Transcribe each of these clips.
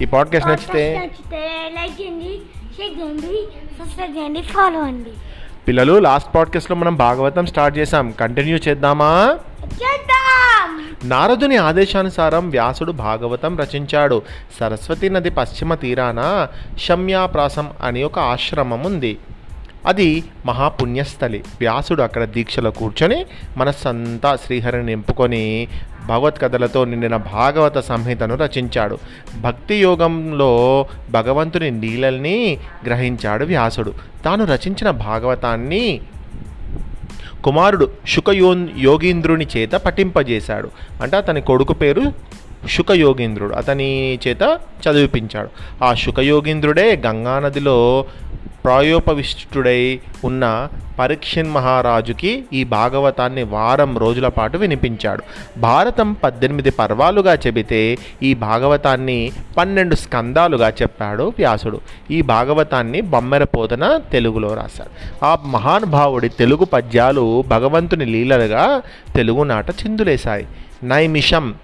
ఈ పాడ్కాస్ట్ నచ్చితే Podcast నచ్చితే లైక్ చేయండి షేర్ చేయండి సబ్స్క్రైబ్ చేయండి ఫాలో అండి. పిల్లలు లాస్ట్ పాడ్కాస్ట్లో మనం భాగవతం స్టార్ట్ చేసాం కంటిన్యూ చేద్దామా? చేద్దాం. నారదుని ఆదేశానుసారం వ్యాసుడు భాగవతం రచించాడు. సరస్వతి నది పశ్చిమ తీరాన శమ్యాప్రాసం అని ఒక ఆశ్రమం ఉంది. అది మహాపుణ్యస్థలి. వ్యాసుడు అక్కడ దీక్షలో కూర్చొని మనస్సంతా శ్రీహరిని నింపుకొని భగవత్కథలతో నిండిన భాగవత సంహితను రచించాడు. భక్తి యోగంలో భగవంతుని నీళ్ళని గ్రహించాడు వ్యాసుడు. తాను రచించిన భాగవతాన్ని కుమారుడు శుకయో యోగీంద్రుని చేత పఠింపజేశాడు. అంటే అతని కొడుకు పేరు శుకయోగీంద్రుడు. అతని చేత చదివిపించాడు. ఆ శుకయోగీంద్రుడే గంగానదిలో ప్రాయోపవిష్టుడై ఉన్న పరీక్షన్ మహారాజుకి ఈ భాగవతాన్ని వారం రోజుల పాటు వినిపించాడు. భారతం పద్దెనిమిది పర్వాలుగా చెబితే ఈ భాగవతాన్ని పన్నెండు స్కందాలుగా చెప్పాడు వ్యాసుడు. ఈ భాగవతాన్ని బొమ్మెరపోతన తెలుగులో రాశాడు. ఆ మహానుభావుడి తెలుగు పద్యాలు భగవంతుని లీలలుగా తెలుగునాట చిందులేశాయి. నైమిషం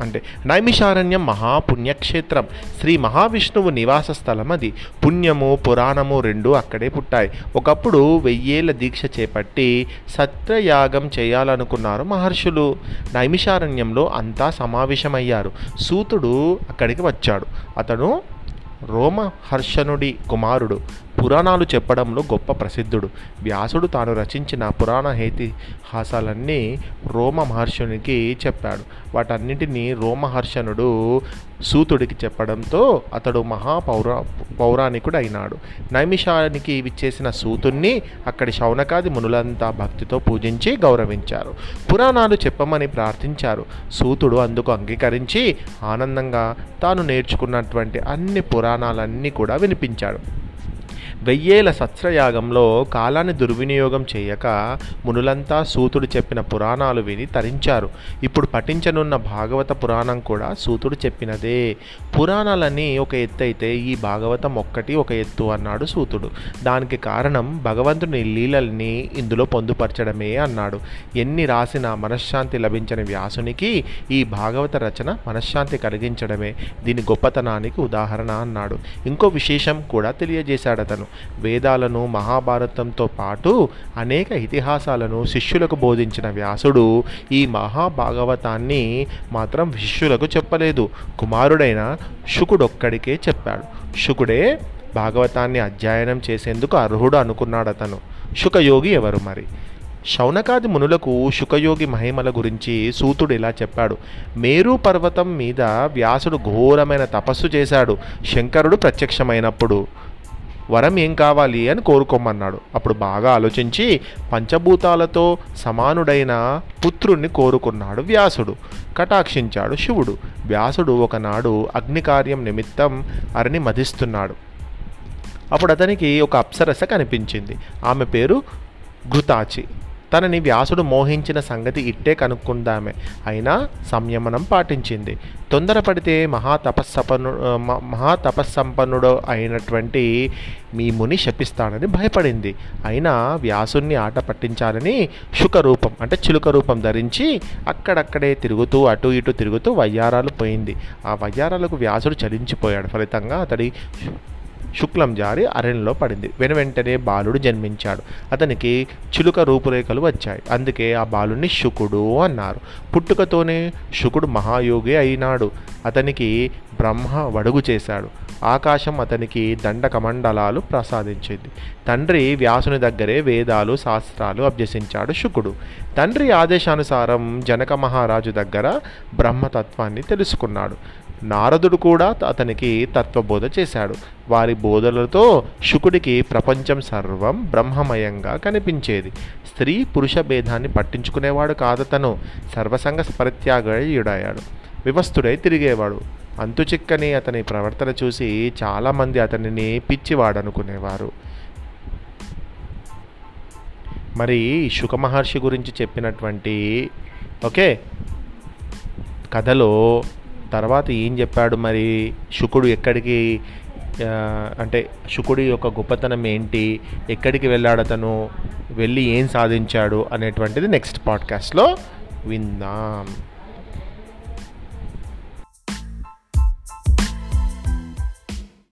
అంటే నైమిషారణ్యం మహాపుణ్యక్షేత్రం. శ్రీ మహావిష్ణువు నివాస స్థలం అది. పుణ్యము పురాణము రెండు అక్కడే పుట్టాయి. ఒకప్పుడు వెయ్యేళ్ళ దీక్ష చేపట్టి సత్యయాగం చేయాలనుకున్నారు మహర్షులు. నైమిషారణ్యంలో అంతా సమావేశమయ్యారు. సూతుడు అక్కడికి వచ్చాడు. అతను రోమహర్షణుడి కుమారుడు. పురాణాలు చెప్పడంలో గొప్ప ప్రసిద్ధుడు. వ్యాసుడు తాను రచించిన పురాణ హేతిహాసాలన్నీ రోమ మహర్షునికి చెప్పాడు. వాటన్నిటినీ రోమహర్షణుడు సూతుడికి చెప్పడంతో అతడు మహాపౌర పౌరాణికుడు అయినాడు నైమిషానికి విచ్చేసిన సూతుణ్ణి అక్కడి శౌనకాది మునులంతా భక్తితో పూజించి గౌరవించారు. పురాణాలు చెప్పమని ప్రార్థించారు. సూతుడు అందుకు అంగీకరించి ఆనందంగా తాను నేర్చుకున్నటువంటి అన్ని పురాణాలన్నీ కూడా వినిపించాడు. వెయ్యేల సత్స్రయాగంలో కాలాన్ని దుర్వినియోగం చేయక మునులంతా సూతుడు చెప్పిన పురాణాలు విని తరించారు. ఇప్పుడు పఠించనున్న భాగవత పురాణం కూడా సూతుడు చెప్పినదే. పురాణాలన్నీ ఒక ఎత్తు అయితే ఈ భాగవతం ఒక్కటి ఒక ఎత్తు అన్నాడు సూతుడు. దానికి కారణం భగవంతుని లీలల్ని ఇందులో పొందుపరచడమే అన్నాడు. ఎన్ని రాసినా మనశ్శాంతి లభించని వ్యాసునికి ఈ భాగవత రచన మనశ్శాంతి కలిగించడమే. దీని గొప్పతనానికి ఉదాహరణ అన్నాడు. ఇంకో విశేషం కూడా తెలియజేశాడు అతను వేదాలను మహాభారతంతో పాటు అనేక ఇతిహాసాలను శిష్యులకు బోధించిన వ్యాసుడు ఈ మహాభాగవతాన్ని మాత్రం శిష్యులకు చెప్పలేదు. కుమారుడైన శుకుడొక్కడికే చెప్పాడు. శుకుడే భాగవతాన్ని అధ్యయనం చేసేందుకు అర్హుడు అనుకున్నాడు అతను శుకయోగి ఎవరు మరి శౌనకాది మునులకు శుకయోగి మహిమల గురించి సూతుడు ఇలా చెప్పాడు. మేరు పర్వతం మీద వ్యాసుడు ఘోరమైన తపస్సు చేశాడు. శంకరుడు ప్రత్యక్షమైనప్పుడు వరం ఏం కావాలి అని కోరుకోమన్నాడు. అప్పుడు బాగా ఆలోచించి పంచభూతాలతో సమానుడైన పుత్రుణ్ణి కోరుకున్నాడు వ్యాసుడు. కటాక్షించాడు శివుడు. వ్యాసుడు ఒకనాడు అగ్నికార్యం నిమిత్తం అరిని మధిస్తున్నాడు. అప్పుడు అతనికి ఒక అప్సరస కనిపించింది. ఆమె పేరు ఘృతాచి. తనని వ్యాసుడు మోహించిన సంగతి ఇట్టే కనుక్కుందామే. అయినా సంయమనం పాటించింది. తొందరపడితే మహాతపస్సపను మహాతపస్సంపన్నుడు అయినటువంటి మీ ముని శపిస్తానని భయపడింది. అయినా వ్యాసుణ్ణి ఆట పట్టించాలని శుక రూపం అంటే చిలుక రూపం ధరించి అక్కడక్కడే తిరుగుతూ అటు ఇటు తిరుగుతూ వయ్యారాలు పోయింది. ఆ వయ్యారాలకు వ్యాసుడు చలించిపోయాడు. ఫలితంగా అతడి శుక్లం జారి అరణ్యంలో పడింది. వెను వెంటనే బాలుడు జన్మించాడు. అతనికి చిలుక రూపురేఖలు వచ్చాయి. అందుకే ఆ బాలుని శుకుడు అన్నారు. పుట్టుకతోనే శుకుడు మహాయోగి అయినాడు. అతనికి బ్రహ్మ వడుగు చేశాడు. ఆకాశం అతనికి దండకమండలాలు ప్రసాదించింది. తండ్రి వ్యాసుని దగ్గరే వేదాలు శాస్త్రాలు అభ్యసించాడు శుకుడు. తండ్రి ఆదేశానుసారం జనక మహారాజు దగ్గర బ్రహ్మతత్వాన్ని తెలుసుకున్నాడు. నారదుడు కూడా అతనికి తత్వబోధ చేశాడు. వారి బోధలతో శుకుడికి ప్రపంచం సర్వం బ్రహ్మమయంగా కనిపించేది. స్త్రీ పురుష భేదాన్ని పట్టించుకునేవాడు కాదతను. సర్వసంగ పరిత్యాగయుడయ్యాడు. వివస్తుడై తిరిగేవాడు. అంతుచిక్కని అతని ప్రవర్తన చూసి చాలామంది అతనిని పిచ్చివాడనుకునేవారు. మరి శుక మహర్షి గురించి చెప్పినటువంటి ఓకే కథలో తర్వాత ఏం చెప్పాడు మరి? శుకుడు ఎక్కడికి అంటే శుకుడి యొక్క గొప్పతనం ఏంటి? ఎక్కడికి వెళ్ళాడు అతను? వెళ్ళి ఏం సాధించాడు? అనేటువంటిది నెక్స్ట్ పాడ్కాస్ట్లో విందాం.